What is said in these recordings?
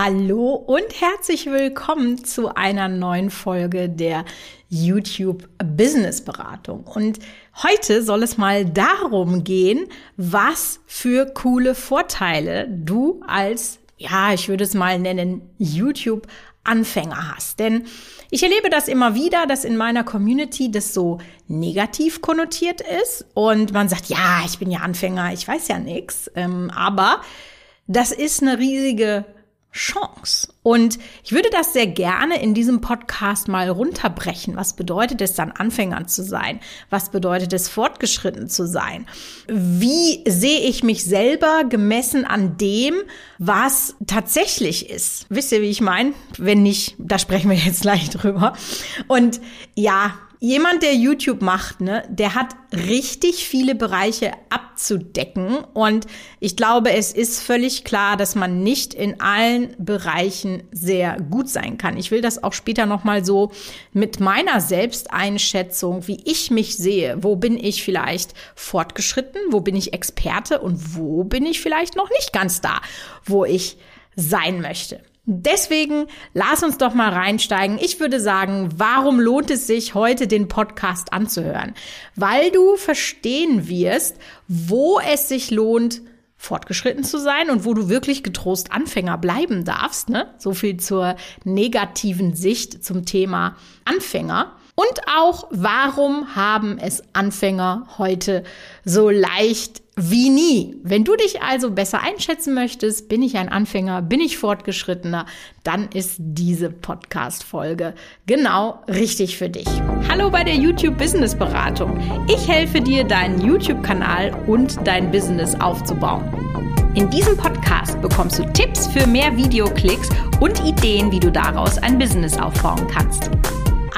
Hallo und herzlich willkommen zu einer neuen Folge der YouTube Business Beratung. Und heute soll es mal darum gehen, was für coole Vorteile du als, ja, ich würde es mal nennen, YouTube Anfänger hast. Denn ich erlebe das immer wieder, dass in meiner Community das so negativ konnotiert ist und man sagt, ja, ich bin ja Anfänger, ich weiß ja nichts. Ähm, aber das ist eine riesige Chance. Und ich würde das sehr gerne in diesem Podcast mal runterbrechen. Was bedeutet es dann, Anfänger zu sein? Was bedeutet es, fortgeschritten zu sein? Wie sehe ich mich selber gemessen an dem, was tatsächlich ist? Wisst ihr, wie ich meine? Wenn nicht, da sprechen wir jetzt gleich drüber. Und ja, Jemand, der YouTube macht, ne, der hat richtig viele Bereiche abzudecken. Und ich glaube, es ist völlig klar, dass man nicht in allen Bereichen sehr gut sein kann. Ich will das auch später nochmal so mit meiner Selbsteinschätzung, wie ich mich sehe. Wo bin ich vielleicht fortgeschritten? Wo bin ich Experte? Und wo bin ich vielleicht noch nicht ganz da, wo ich sein möchte? Deswegen lass uns doch mal reinsteigen. Ich würde sagen, warum lohnt es sich, heute den Podcast anzuhören? Weil du verstehen wirst, wo es sich lohnt, fortgeschritten zu sein und wo du wirklich getrost Anfänger bleiben darfst. Ne? So viel zur negativen Sicht zum Thema Anfänger. Und auch, warum haben es Anfänger heute so leicht wie nie. Wenn du dich also besser einschätzen möchtest, bin ich ein Anfänger, bin ich fortgeschrittener, dann ist diese Podcast-Folge genau richtig für dich. Hallo bei der YouTube Business Beratung. Ich helfe dir, deinen YouTube-Kanal und dein Business aufzubauen. In diesem Podcast bekommst du Tipps für mehr Videoklicks und Ideen, wie du daraus ein Business aufbauen kannst.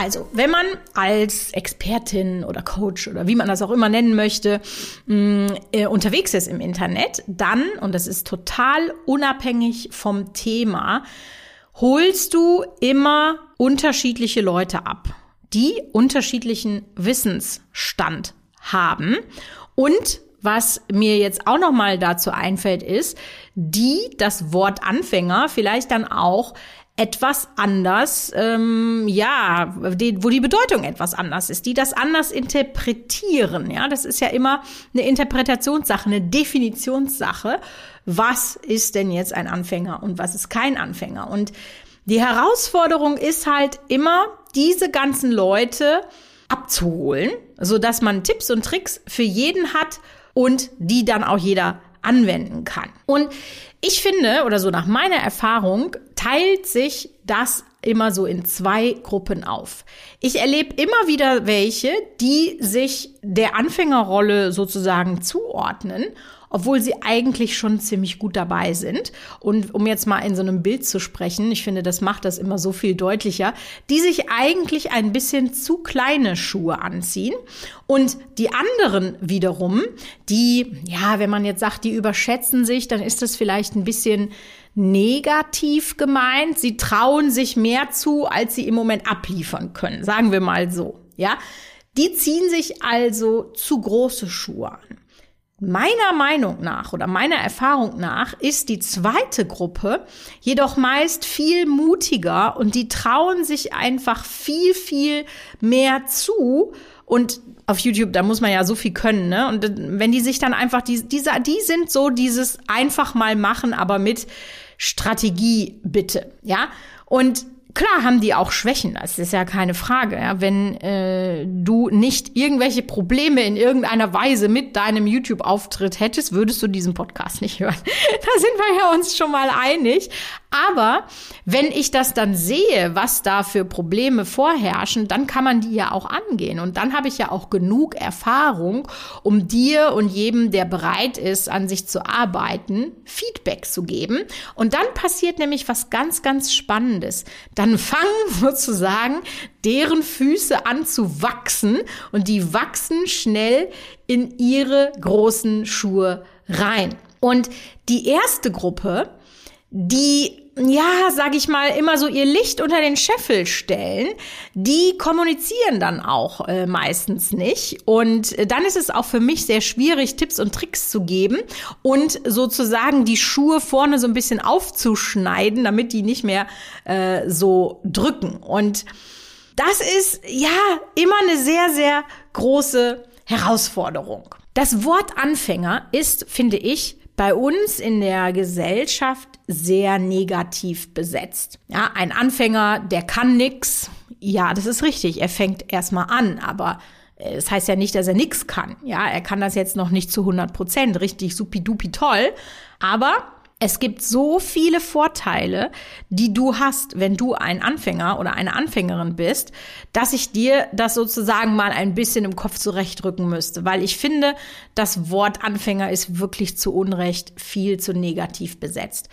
Also, wenn man als Expertin oder Coach oder wie man das auch immer nennen möchte, mm, äh, unterwegs ist im Internet, dann, und das ist total unabhängig vom Thema, holst du immer unterschiedliche Leute ab, die unterschiedlichen Wissensstand haben. Und was mir jetzt auch noch mal dazu einfällt, ist, die das Wort Anfänger vielleicht dann auch etwas anders, ähm, ja, die, wo die Bedeutung etwas anders ist, die das anders interpretieren. Ja, das ist ja immer eine Interpretationssache, eine Definitionssache. Was ist denn jetzt ein Anfänger und was ist kein Anfänger? Und die Herausforderung ist halt immer, diese ganzen Leute abzuholen, so dass man Tipps und Tricks für jeden hat und die dann auch jeder anwenden kann. Und ich finde, oder so nach meiner Erfahrung, teilt sich das immer so in zwei Gruppen auf. Ich erlebe immer wieder welche, die sich der Anfängerrolle sozusagen zuordnen obwohl sie eigentlich schon ziemlich gut dabei sind. Und um jetzt mal in so einem Bild zu sprechen, ich finde, das macht das immer so viel deutlicher, die sich eigentlich ein bisschen zu kleine Schuhe anziehen. Und die anderen wiederum, die, ja, wenn man jetzt sagt, die überschätzen sich, dann ist das vielleicht ein bisschen negativ gemeint. Sie trauen sich mehr zu, als sie im Moment abliefern können. Sagen wir mal so, ja. Die ziehen sich also zu große Schuhe an. Meiner Meinung nach oder meiner Erfahrung nach ist die zweite Gruppe jedoch meist viel mutiger und die trauen sich einfach viel, viel mehr zu. Und auf YouTube, da muss man ja so viel können, ne? Und wenn die sich dann einfach, die, diese, die sind so dieses einfach mal machen, aber mit Strategie bitte, ja? Und Klar haben die auch Schwächen, das ist ja keine Frage. Ja? Wenn äh, du nicht irgendwelche Probleme in irgendeiner Weise mit deinem YouTube-Auftritt hättest, würdest du diesen Podcast nicht hören. da sind wir ja uns schon mal einig. Aber wenn ich das dann sehe, was da für Probleme vorherrschen, dann kann man die ja auch angehen. Und dann habe ich ja auch genug Erfahrung, um dir und jedem, der bereit ist, an sich zu arbeiten, Feedback zu geben. Und dann passiert nämlich was ganz, ganz Spannendes. Dann fangen sozusagen deren Füße an zu wachsen und die wachsen schnell in ihre großen Schuhe rein. Und die erste Gruppe, die ja, sag ich mal, immer so ihr Licht unter den Scheffel stellen, die kommunizieren dann auch äh, meistens nicht. Und dann ist es auch für mich sehr schwierig, Tipps und Tricks zu geben und sozusagen die Schuhe vorne so ein bisschen aufzuschneiden, damit die nicht mehr äh, so drücken. Und das ist ja immer eine sehr, sehr große Herausforderung. Das Wort Anfänger ist, finde ich, bei uns in der Gesellschaft sehr negativ besetzt. Ja, ein Anfänger, der kann nix. Ja, das ist richtig. Er fängt erstmal an, aber äh, es das heißt ja nicht, dass er nix kann. Ja, er kann das jetzt noch nicht zu 100 Prozent richtig supidupi toll. Aber es gibt so viele Vorteile, die du hast, wenn du ein Anfänger oder eine Anfängerin bist, dass ich dir das sozusagen mal ein bisschen im Kopf zurechtrücken müsste, weil ich finde, das Wort Anfänger ist wirklich zu Unrecht viel zu negativ besetzt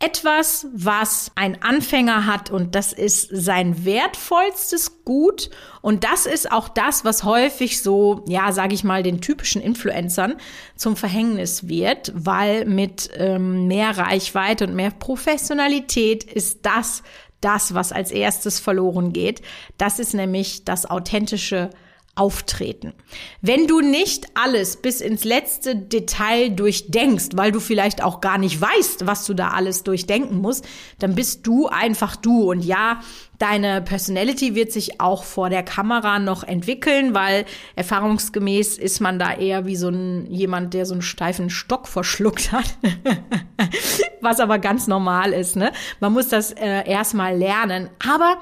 etwas, was ein Anfänger hat und das ist sein wertvollstes Gut und das ist auch das, was häufig so, ja, sage ich mal, den typischen Influencern zum Verhängnis wird, weil mit ähm, mehr Reichweite und mehr Professionalität ist das das, was als erstes verloren geht. Das ist nämlich das authentische auftreten. Wenn du nicht alles bis ins letzte Detail durchdenkst, weil du vielleicht auch gar nicht weißt, was du da alles durchdenken musst, dann bist du einfach du. Und ja, Deine Personality wird sich auch vor der Kamera noch entwickeln, weil erfahrungsgemäß ist man da eher wie so ein jemand, der so einen steifen Stock verschluckt hat. Was aber ganz normal ist, ne? Man muss das äh, erstmal lernen. Aber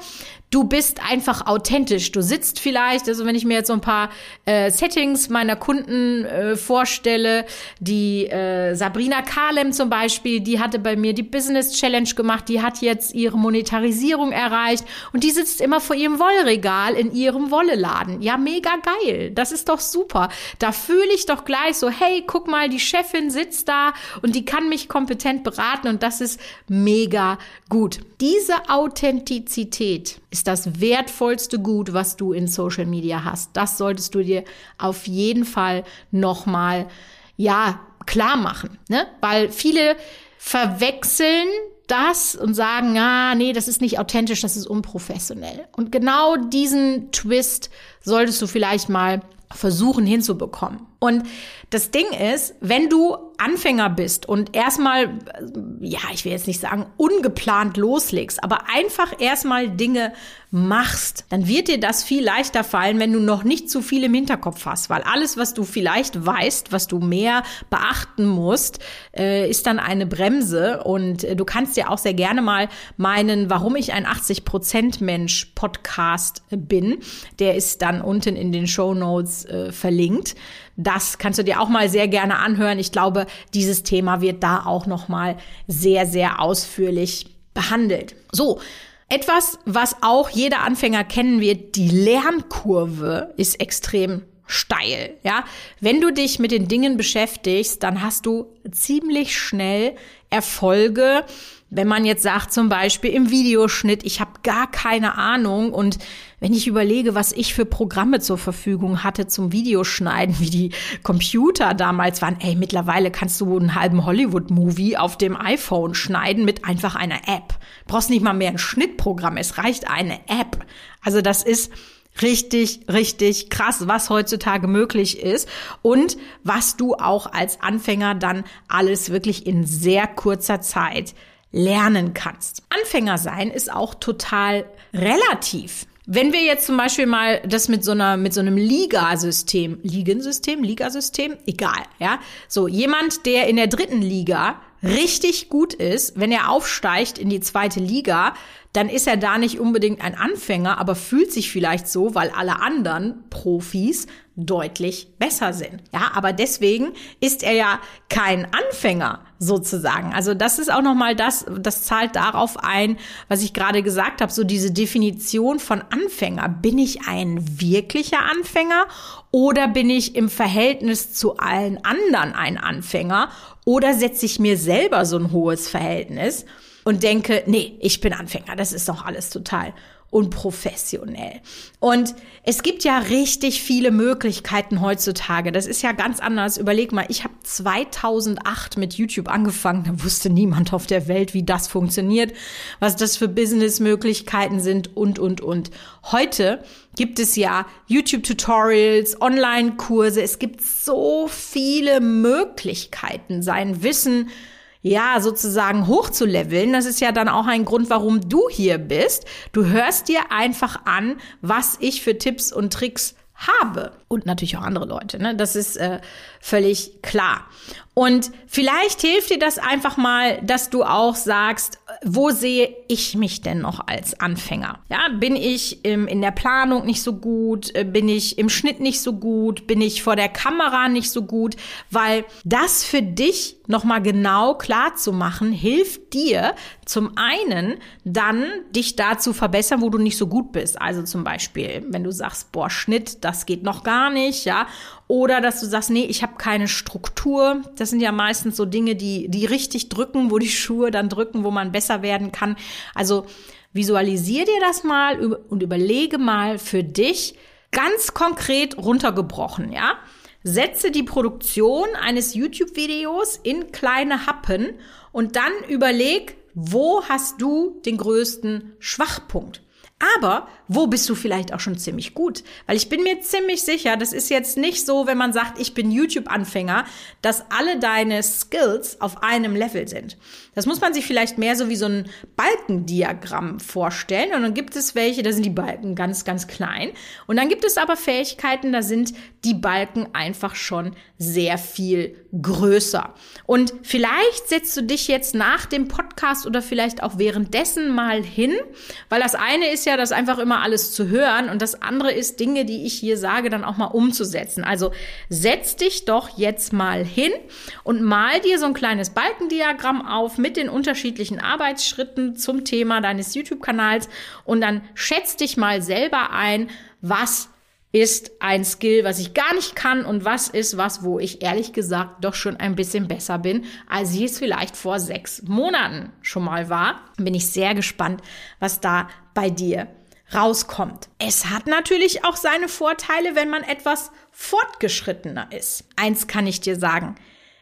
du bist einfach authentisch. Du sitzt vielleicht, also wenn ich mir jetzt so ein paar äh, Settings meiner Kunden äh, vorstelle, die äh, Sabrina Kalem zum Beispiel, die hatte bei mir die Business Challenge gemacht, die hat jetzt ihre Monetarisierung erreicht. Und die sitzt immer vor ihrem Wollregal in ihrem Wolleladen. Ja, mega geil. Das ist doch super. Da fühle ich doch gleich so, hey, guck mal, die Chefin sitzt da und die kann mich kompetent beraten und das ist mega gut. Diese Authentizität ist das wertvollste Gut, was du in Social Media hast. Das solltest du dir auf jeden Fall nochmal, ja, klar machen, ne? Weil viele verwechseln das und sagen, ah, nee, das ist nicht authentisch, das ist unprofessionell. Und genau diesen Twist solltest du vielleicht mal versuchen hinzubekommen. Und das Ding ist, wenn du Anfänger bist und erstmal, ja, ich will jetzt nicht sagen ungeplant loslegst, aber einfach erstmal Dinge machst, dann wird dir das viel leichter fallen, wenn du noch nicht zu viel im Hinterkopf hast, weil alles, was du vielleicht weißt, was du mehr beachten musst, äh, ist dann eine Bremse. Und äh, du kannst ja auch sehr gerne mal meinen, warum ich ein 80% Mensch Podcast bin, der ist dann unten in den Show Notes äh, verlinkt. Das kannst du dir auch mal sehr gerne anhören. Ich glaube, dieses Thema wird da auch noch mal sehr sehr ausführlich behandelt. So, etwas, was auch jeder Anfänger kennen wird, die Lernkurve ist extrem steil, ja. Wenn du dich mit den Dingen beschäftigst, dann hast du ziemlich schnell Erfolge. Wenn man jetzt sagt, zum Beispiel im Videoschnitt, ich habe gar keine Ahnung und wenn ich überlege, was ich für Programme zur Verfügung hatte zum Videoschneiden, wie die Computer damals waren, ey, mittlerweile kannst du einen halben Hollywood-Movie auf dem iPhone schneiden mit einfach einer App. Brauchst nicht mal mehr ein Schnittprogramm, es reicht eine App. Also das ist richtig, richtig krass, was heutzutage möglich ist und was du auch als Anfänger dann alles wirklich in sehr kurzer Zeit lernen kannst. Anfänger sein ist auch total relativ. Wenn wir jetzt zum Beispiel mal das mit so einer, mit so einem Ligasystem, Ligensystem, Ligasystem, egal, ja. So, jemand, der in der dritten Liga richtig gut ist, wenn er aufsteigt in die zweite Liga, dann ist er da nicht unbedingt ein Anfänger, aber fühlt sich vielleicht so, weil alle anderen Profis deutlich besser sind. Ja, aber deswegen ist er ja kein Anfänger sozusagen. Also das ist auch noch mal das, das zahlt darauf ein, was ich gerade gesagt habe, so diese Definition von Anfänger. Bin ich ein wirklicher Anfänger oder bin ich im Verhältnis zu allen anderen ein Anfänger oder setze ich mir selber so ein hohes Verhältnis? und denke, nee, ich bin Anfänger, das ist doch alles total und professionell. Und es gibt ja richtig viele Möglichkeiten heutzutage. Das ist ja ganz anders. Überleg mal, ich habe 2008 mit YouTube angefangen. Da wusste niemand auf der Welt, wie das funktioniert, was das für Businessmöglichkeiten sind und, und, und. Heute gibt es ja YouTube-Tutorials, Online-Kurse. Es gibt so viele Möglichkeiten, sein Wissen ja, sozusagen hochzuleveln. Das ist ja dann auch ein Grund, warum du hier bist. Du hörst dir einfach an, was ich für Tipps und Tricks habe. Und natürlich auch andere Leute, ne? Das ist äh, völlig klar. Und vielleicht hilft dir das einfach mal, dass du auch sagst, wo sehe ich mich denn noch als Anfänger? Ja, bin ich ähm, in der Planung nicht so gut? Äh, bin ich im Schnitt nicht so gut? Bin ich vor der Kamera nicht so gut? Weil das für dich nochmal genau klar zu machen, hilft dir zum einen dann, dich da zu verbessern, wo du nicht so gut bist. Also zum Beispiel, wenn du sagst, boah, Schnitt, das geht noch gar nicht, ja. Oder dass du sagst, nee, ich habe keine Struktur. Das sind ja meistens so Dinge, die, die richtig drücken, wo die Schuhe dann drücken, wo man besser werden kann. Also visualisier dir das mal und überlege mal für dich ganz konkret runtergebrochen, ja. Setze die Produktion eines YouTube-Videos in kleine Happen und dann überleg, wo hast du den größten Schwachpunkt? Aber wo bist du vielleicht auch schon ziemlich gut? Weil ich bin mir ziemlich sicher, das ist jetzt nicht so, wenn man sagt, ich bin YouTube-Anfänger, dass alle deine Skills auf einem Level sind. Das muss man sich vielleicht mehr so wie so ein Balkendiagramm vorstellen. Und dann gibt es welche, da sind die Balken ganz, ganz klein. Und dann gibt es aber Fähigkeiten, da sind die Balken einfach schon sehr viel größer. Und vielleicht setzt du dich jetzt nach dem Podcast oder vielleicht auch währenddessen mal hin, weil das eine ist ja, das einfach immer alles zu hören und das andere ist, Dinge, die ich hier sage, dann auch mal umzusetzen. Also setz dich doch jetzt mal hin und mal dir so ein kleines Balkendiagramm auf mit den unterschiedlichen Arbeitsschritten zum Thema deines YouTube-Kanals und dann schätz dich mal selber ein, was ist ein Skill, was ich gar nicht kann und was ist was, wo ich ehrlich gesagt doch schon ein bisschen besser bin, als ich es vielleicht vor sechs Monaten schon mal war. Bin ich sehr gespannt, was da bei dir rauskommt. Es hat natürlich auch seine Vorteile, wenn man etwas fortgeschrittener ist. Eins kann ich dir sagen.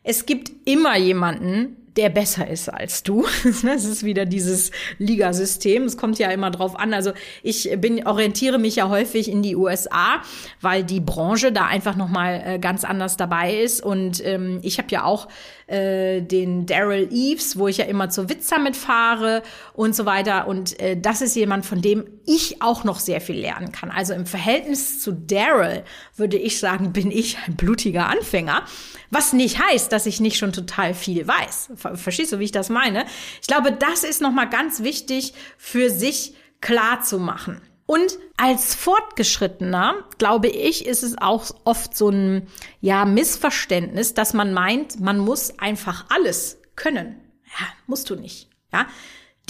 Es gibt immer jemanden, der besser ist als du. Das ist wieder dieses Ligasystem. Es kommt ja immer drauf an. Also ich bin orientiere mich ja häufig in die USA, weil die Branche da einfach noch mal äh, ganz anders dabei ist. Und ähm, ich habe ja auch äh, den Daryl Eves, wo ich ja immer zur Witzer mitfahre und so weiter. Und äh, das ist jemand, von dem ich auch noch sehr viel lernen kann. Also im Verhältnis zu Daryl würde ich sagen, bin ich ein blutiger Anfänger. Was nicht heißt, dass ich nicht schon total viel weiß. Verstehst du, wie ich das meine? Ich glaube, das ist nochmal ganz wichtig für sich klar zu machen. Und als Fortgeschrittener, glaube ich, ist es auch oft so ein, ja, Missverständnis, dass man meint, man muss einfach alles können. Ja, musst du nicht. Ja.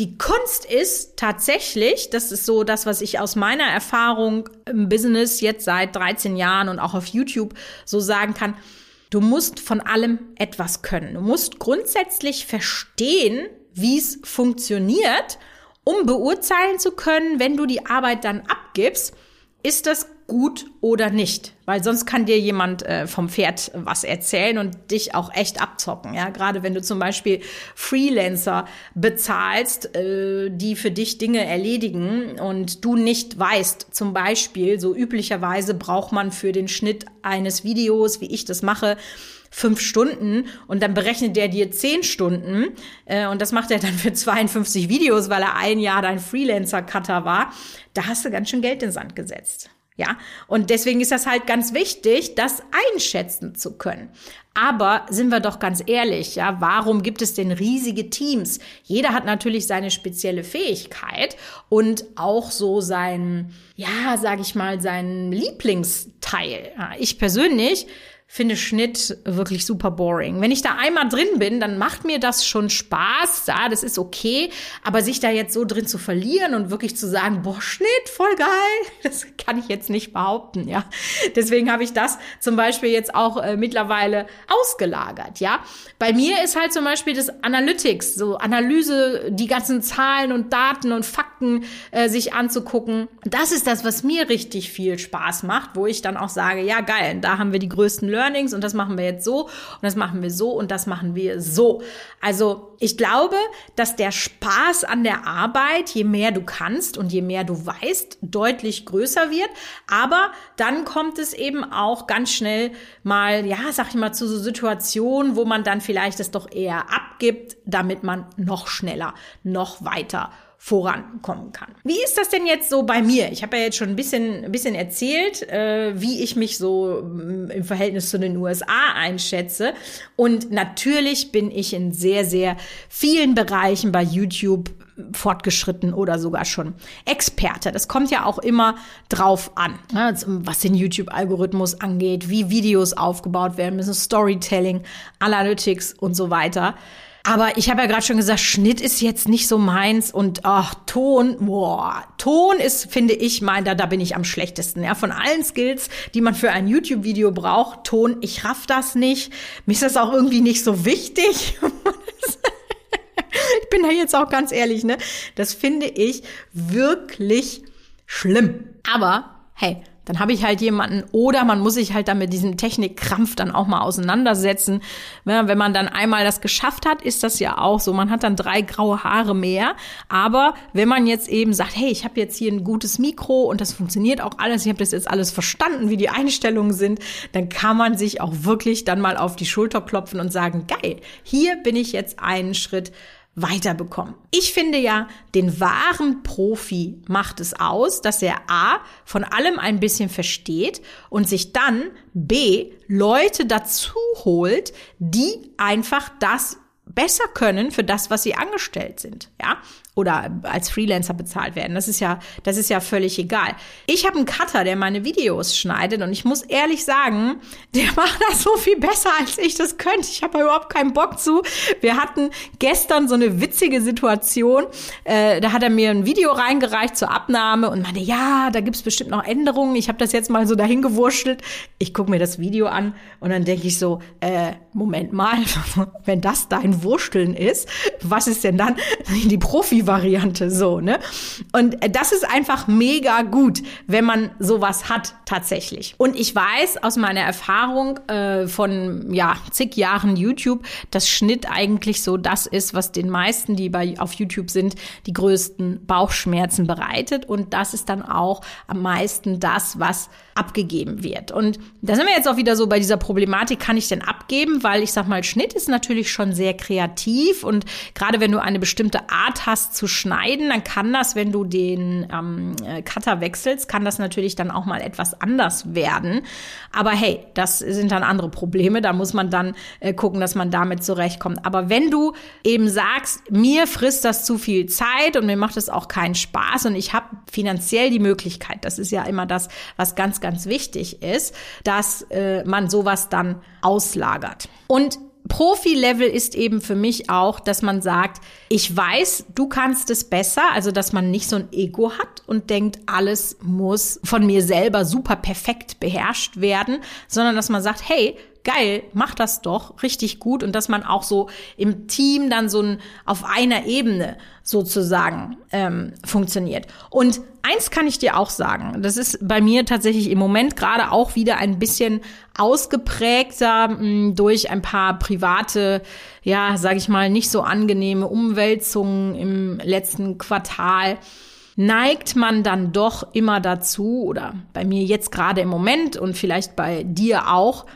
Die Kunst ist tatsächlich, das ist so das, was ich aus meiner Erfahrung im Business jetzt seit 13 Jahren und auch auf YouTube so sagen kann, Du musst von allem etwas können. Du musst grundsätzlich verstehen, wie es funktioniert, um beurteilen zu können, wenn du die Arbeit dann abgibst, ist das gut oder nicht? Weil sonst kann dir jemand äh, vom Pferd was erzählen und dich auch echt abzocken. Ja, gerade wenn du zum Beispiel Freelancer bezahlst, äh, die für dich Dinge erledigen und du nicht weißt, zum Beispiel, so üblicherweise braucht man für den Schnitt eines Videos, wie ich das mache, fünf Stunden und dann berechnet der dir zehn Stunden äh, und das macht er dann für 52 Videos, weil er ein Jahr dein Freelancer-Cutter war. Da hast du ganz schön Geld in den Sand gesetzt. Ja, und deswegen ist das halt ganz wichtig, das einschätzen zu können. Aber sind wir doch ganz ehrlich, ja, warum gibt es denn riesige Teams? Jeder hat natürlich seine spezielle Fähigkeit und auch so sein, ja, sag ich mal, seinen Lieblingsteil. Ich persönlich finde Schnitt wirklich super boring. Wenn ich da einmal drin bin, dann macht mir das schon Spaß. Ja, das ist okay. Aber sich da jetzt so drin zu verlieren und wirklich zu sagen, boah, Schnitt, voll geil, das kann ich jetzt nicht behaupten, ja. Deswegen habe ich das zum Beispiel jetzt auch äh, mittlerweile ausgelagert, ja. Bei mir ist halt zum Beispiel das Analytics, so Analyse, die ganzen Zahlen und Daten und Fakten äh, sich anzugucken. Das ist das, was mir richtig viel Spaß macht, wo ich dann auch sage, ja geil, da haben wir die größten Learnings und das machen wir jetzt so und das machen wir so und das machen wir so. Also ich glaube, dass der Spaß an der Arbeit, je mehr du kannst und je mehr du weißt, deutlich größer wird. Aber dann kommt es eben auch ganz schnell mal, ja, sag ich mal, zu so Situationen, wo man dann vielleicht es doch eher abgibt, damit man noch schneller, noch weiter vorankommen kann. Wie ist das denn jetzt so bei mir? Ich habe ja jetzt schon ein bisschen, ein bisschen erzählt, äh, wie ich mich so mm, im Verhältnis zu den USA einschätze. Und natürlich bin ich in sehr, sehr vielen Bereichen bei YouTube fortgeschritten oder sogar schon Experte. Das kommt ja auch immer drauf an, ne, was den YouTube-Algorithmus angeht, wie Videos aufgebaut werden müssen, Storytelling, Analytics und so weiter. Aber ich habe ja gerade schon gesagt, Schnitt ist jetzt nicht so meins und ach, Ton, boah, Ton ist, finde ich, mein, da, da bin ich am schlechtesten. Ja, von allen Skills, die man für ein YouTube-Video braucht, Ton, ich raff das nicht. Mir ist das auch irgendwie nicht so wichtig. ich bin da jetzt auch ganz ehrlich, ne? Das finde ich wirklich schlimm. Aber hey, dann habe ich halt jemanden oder man muss sich halt dann mit diesem Technikkrampf dann auch mal auseinandersetzen. Wenn man dann einmal das geschafft hat, ist das ja auch so. Man hat dann drei graue Haare mehr. Aber wenn man jetzt eben sagt, hey, ich habe jetzt hier ein gutes Mikro und das funktioniert auch alles, ich habe das jetzt alles verstanden, wie die Einstellungen sind, dann kann man sich auch wirklich dann mal auf die Schulter klopfen und sagen, geil, hier bin ich jetzt einen Schritt weiterbekommen. Ich finde ja, den wahren Profi macht es aus, dass er A von allem ein bisschen versteht und sich dann B Leute dazu holt, die einfach das besser können für das, was sie angestellt sind, ja? oder als Freelancer bezahlt werden. Das ist ja, das ist ja völlig egal. Ich habe einen Cutter, der meine Videos schneidet und ich muss ehrlich sagen, der macht das so viel besser, als ich das könnte. Ich habe überhaupt keinen Bock zu. Wir hatten gestern so eine witzige Situation. Äh, da hat er mir ein Video reingereicht zur Abnahme und meinte, ja, da gibt's bestimmt noch Änderungen. Ich habe das jetzt mal so dahin gewurschtelt. Ich gucke mir das Video an und dann denke ich so, äh, Moment mal, wenn das dein Wursteln ist, was ist denn dann die Profi Variante so, ne? Und das ist einfach mega gut, wenn man sowas hat tatsächlich. Und ich weiß aus meiner Erfahrung äh, von ja zig Jahren YouTube, dass Schnitt eigentlich so das ist, was den meisten, die bei auf YouTube sind, die größten Bauchschmerzen bereitet. Und das ist dann auch am meisten das, was abgegeben wird. Und da sind wir jetzt auch wieder so bei dieser Problematik, kann ich denn abgeben? Weil ich sag mal, Schnitt ist natürlich schon sehr kreativ und gerade wenn du eine bestimmte Art hast zu schneiden, dann kann das, wenn du den ähm, äh, Cutter wechselst, kann das natürlich dann auch mal etwas anders werden. Aber hey, das sind dann andere Probleme. Da muss man dann äh, gucken, dass man damit zurechtkommt. Aber wenn du eben sagst, mir frisst das zu viel Zeit und mir macht es auch keinen Spaß und ich habe finanziell die Möglichkeit, das ist ja immer das, was ganz, ganz ganz wichtig ist, dass äh, man sowas dann auslagert. Und Profi-Level ist eben für mich auch, dass man sagt, ich weiß, du kannst es besser, also dass man nicht so ein Ego hat und denkt, alles muss von mir selber super perfekt beherrscht werden, sondern dass man sagt, hey, geil, mach das doch richtig gut und dass man auch so im Team dann so ein, auf einer Ebene sozusagen ähm, funktioniert. Und eins kann ich dir auch sagen, das ist bei mir tatsächlich im Moment gerade auch wieder ein bisschen ausgeprägter mh, hm, durch ein paar private, ja, sage ich mal, nicht so angenehme Umwälzungen im letzten Quartal neigt man dann doch immer dazu, oder bei mir jetzt gerade im Moment und vielleicht bei dir auch,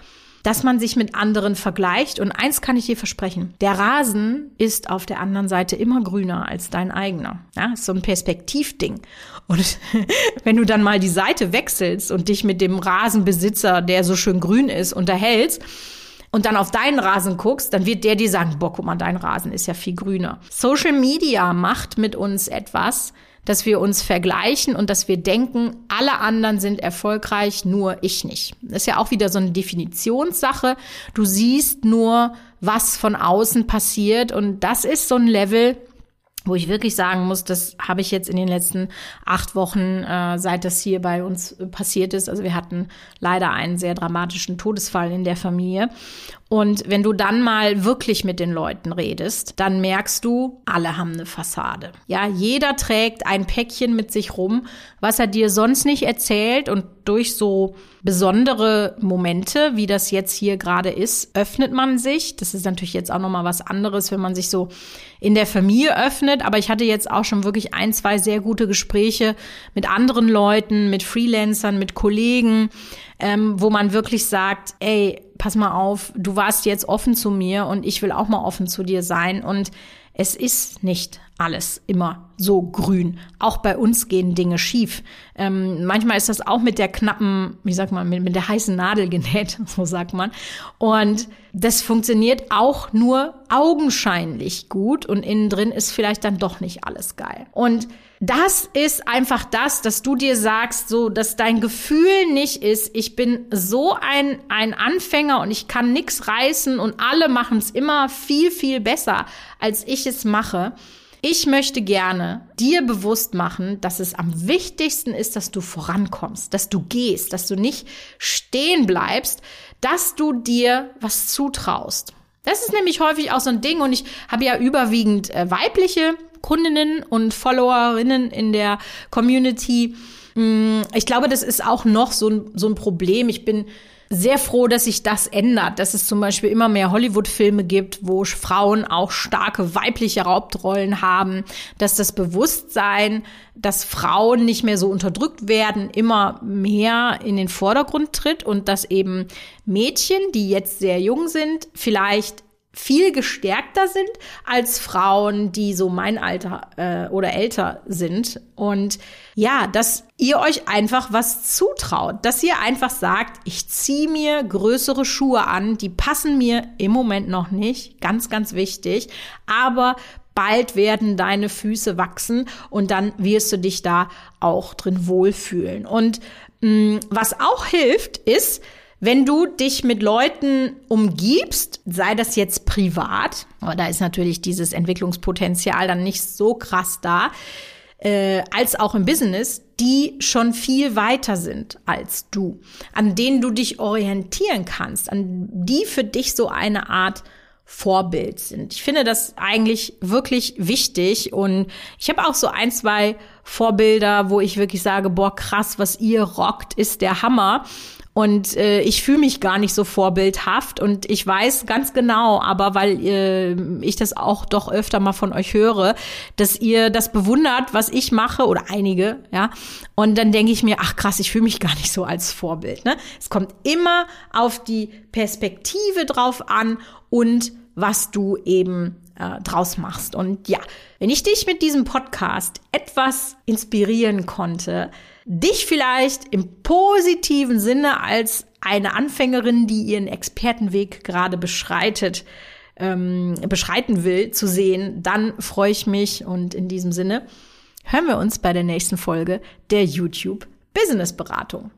dass man sich mit anderen vergleicht. Und eins kann ich dir versprechen. Der Rasen ist auf der anderen Seite immer grüner als dein eigener. Ja, ist so ein Perspektivding. Und wenn du dann mal die Seite wechselst und dich mit dem Rasenbesitzer, der so schön grün ist, unterhältst, und dann auf deinen Rasen guckst, dann wird der dir sagen, boah, guck mal, dein Rasen ist ja viel grüner. Social Media macht mit uns etwas, dass wir uns vergleichen und dass wir denken, alle anderen sind erfolgreich, nur ich nicht. Das ist ja auch wieder so eine Definitionssache. Du siehst nur, was von außen passiert und das ist so ein Level, wo ich wirklich sagen muss, das habe ich jetzt in den letzten acht Wochen, äh, seit das hier bei uns passiert ist. Also wir hatten leider einen sehr dramatischen Todesfall in der Familie. Und wenn du dann mal wirklich mit den Leuten redest, dann merkst du, alle haben eine Fassade. Ja, jeder trägt ein Päckchen mit sich rum, was er dir sonst nicht erzählt und durch so besondere Momente, wie das jetzt hier gerade ist, öffnet man sich. Das ist natürlich jetzt auch noch mal was anderes, wenn man sich so in der Familie öffnet, aber ich hatte jetzt auch schon wirklich ein, zwei sehr gute Gespräche mit anderen Leuten, mit Freelancern, mit Kollegen, ähm, wo man wirklich sagt, ey, pass mal auf, du warst jetzt offen zu mir und ich will auch mal offen zu dir sein und es ist nicht alles immer so grün. Auch bei uns gehen Dinge schief. Ähm, manchmal ist das auch mit der knappen, wie sagt man, mit, mit der heißen Nadel genäht, so sagt man. Und das funktioniert auch nur augenscheinlich gut und innen drin ist vielleicht dann doch nicht alles geil. Und das ist einfach das, dass du dir sagst, so, dass dein Gefühl nicht ist, ich bin so ein, ein Anfänger und ich kann nichts reißen und alle machen es immer viel, viel besser, als ich es mache. Ich möchte gerne dir bewusst machen, dass es am wichtigsten ist, dass du vorankommst, dass du gehst, dass du nicht stehen bleibst, dass du dir was zutraust. Das ist nämlich häufig auch so ein Ding und ich habe ja überwiegend äh, weibliche Kundinnen und Followerinnen in der Community. Mm, ich glaube, das ist auch noch so ein, so ein Problem. Ich bin sehr froh, dass sich das ändert, dass es zum Beispiel immer mehr Hollywood-Filme gibt, wo Frauen auch starke weibliche Hauptrollen haben, dass das Bewusstsein, dass Frauen nicht mehr so unterdrückt werden, immer mehr in den Vordergrund tritt und dass eben Mädchen, die jetzt sehr jung sind, vielleicht viel gestärkter sind als Frauen, die so mein Alter äh, oder älter sind. Und ja, dass ihr euch einfach was zutraut, dass ihr einfach sagt, ich ziehe mir größere Schuhe an, die passen mir im Moment noch nicht, ganz, ganz wichtig, aber bald werden deine Füße wachsen und dann wirst du dich da auch drin wohlfühlen. Und mh, mm, was auch hilft, ist, wenn du dich mit Leuten umgibst, sei das jetzt privat, aber da ist natürlich dieses Entwicklungspotenzial dann nicht so krass da, äh, als auch im Business, die schon viel weiter sind als du, an denen du dich orientieren kannst, an die für dich so eine Art Vorbild sind. Ich finde das eigentlich wirklich wichtig und ich habe auch so ein, zwei Vorbilder, wo ich wirklich sage, boah, krass, was ihr rockt, ist der Hammer. Und äh, ich fühle mich gar nicht so vorbildhaft und ich weiß ganz genau, aber weil äh, ich das auch doch öfter mal von euch höre, dass ihr das bewundert, was ich mache oder einige, ja. Und dann denke ich mir, ach krass, ich fühle mich gar nicht so als Vorbild. Ne? Es kommt immer auf die Perspektive drauf an und was du eben äh, draus machst. Und ja, wenn ich dich mit diesem Podcast etwas inspirieren konnte, dich vielleicht im positiven Sinne als eine Anfängerin, die ihren Expertenweg gerade beschreitet, ähm, beschreiten will, zu sehen, dann freue ich mich und in diesem Sinne hören wir uns bei der nächsten Folge der YouTube Business Beratung.